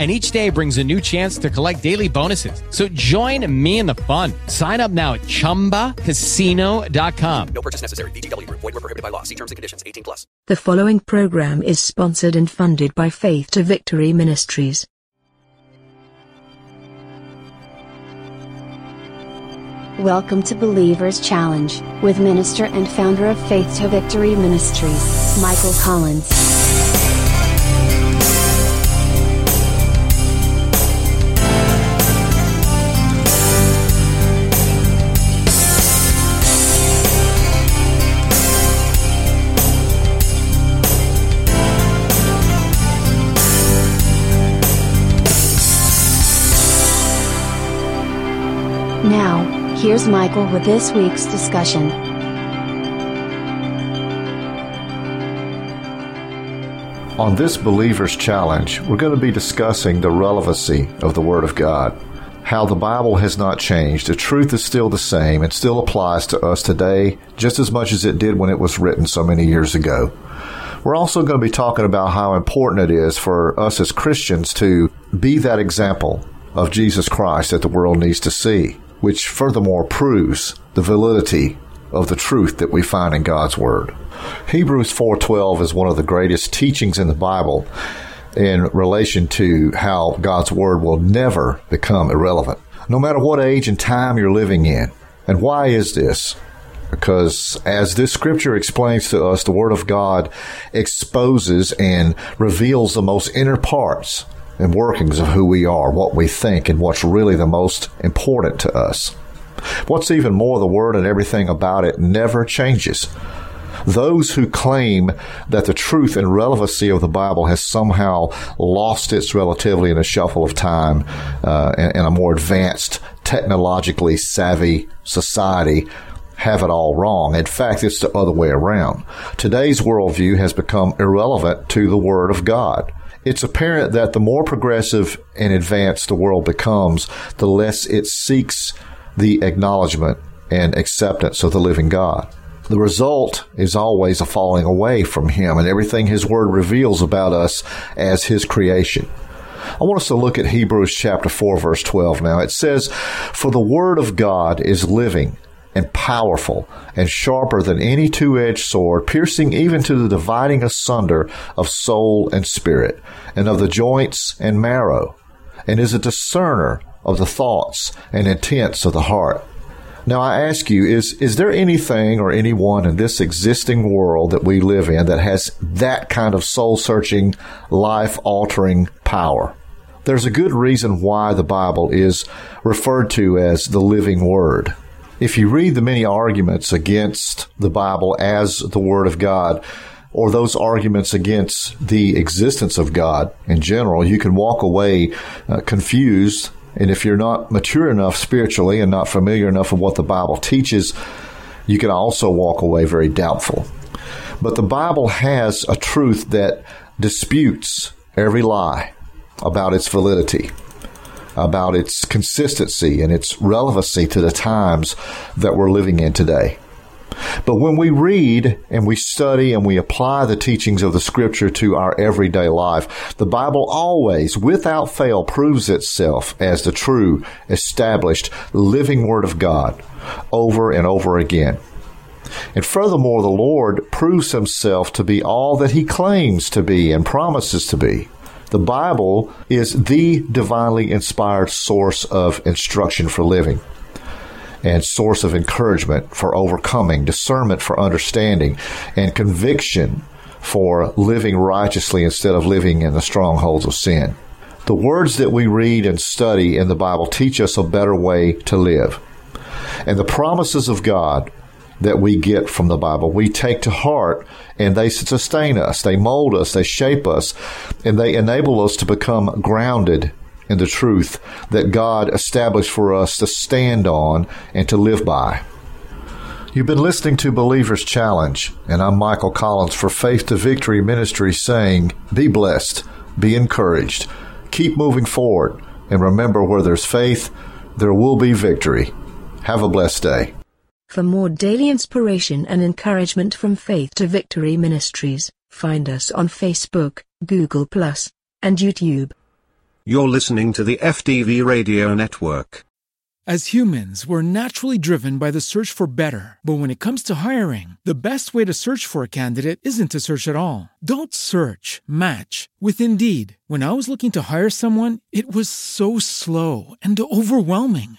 and each day brings a new chance to collect daily bonuses. So join me in the fun. Sign up now at ChumbaCasino.com. No purchase necessary. VGW. Void were prohibited by law. See terms and conditions. 18 plus. The following program is sponsored and funded by Faith to Victory Ministries. Welcome to Believers Challenge with minister and founder of Faith to Victory Ministries, Michael Collins. Here's Michael with this week's discussion. On this Believer's Challenge, we're going to be discussing the relevancy of the Word of God. How the Bible has not changed. The truth is still the same and still applies to us today just as much as it did when it was written so many years ago. We're also going to be talking about how important it is for us as Christians to be that example of Jesus Christ that the world needs to see, which furthermore proves the validity of the truth that we find in God's Word. Hebrews 4:12 is one of the greatest teachings in the Bible in relation to how God's Word will never become irrelevant, no matter what age and time you're living in. And why is this? Because as this scripture explains to us, the Word of God exposes and reveals the most inner parts and workings of who we are, what we think, and what's really the most important to us. What's even more, the Word and everything about it never changes. Those who claim that the truth and relevancy of the Bible has somehow lost its relativity in a shuffle of time uh, in, in a more advanced, technologically savvy society have it all wrong. In fact, it's the other way around. Today's worldview has become irrelevant to the Word of God. It's apparent that the more progressive and advanced the world becomes, the less it seeks the acknowledgement and acceptance of the living God. The result is always a falling away from Him and everything His Word reveals about us as His creation. I want us to look at Hebrews chapter 4 verse 12 now. It says, For the Word of God is living and powerful and sharper than any two-edged sword, piercing even to the dividing asunder of soul and spirit and of the joints and marrow, and is a discerner of the thoughts and intents of the heart. Now I ask you, is, is there anything or anyone in this existing world that we live in that has that kind of soul searching, life altering power? There's a good reason why the Bible is referred to as the living word. If you read the many arguments against the Bible as the Word of God, or those arguments against the existence of God in general, you can walk away uh, confused. And if you're not mature enough spiritually and not familiar enough with what the Bible teaches, you can also walk away very doubtful. But the Bible has a truth that disputes every lie about its validity about its consistency and its relevancy to the times that we're living in today. But when we read and we study and we apply the teachings of the scripture to our everyday life, the Bible always, without fail, proves itself as the true, established, living Word of God over and over again. And furthermore, the Lord proves himself to be all that he claims to be and promises to be. The Bible is the divinely inspired source of instruction for living and source of encouragement for overcoming, discernment for understanding, and conviction for living righteously instead of living in the strongholds of sin. The words that we read and study in the Bible teach us a better way to live. And the promises of God that we get from the Bible. We take to heart and they sustain us, they mold us, they shape us, and they enable us to become grounded in the truth that God established for us to stand on and to live by. You've been listening to Believer's Challenge, and I'm Michael Collins for Faith to Victory Ministry saying, Be blessed, be encouraged, keep moving forward, and remember where there's faith, there will be victory. Have a blessed day. For more daily inspiration and encouragement from Faith to Victory Ministries, find us on Facebook, Google, and YouTube. You're listening to the FDV Radio Network. As humans, we're naturally driven by the search for better. But when it comes to hiring, the best way to search for a candidate isn't to search at all. Don't search, match with Indeed. When I was looking to hire someone, it was so slow and overwhelming.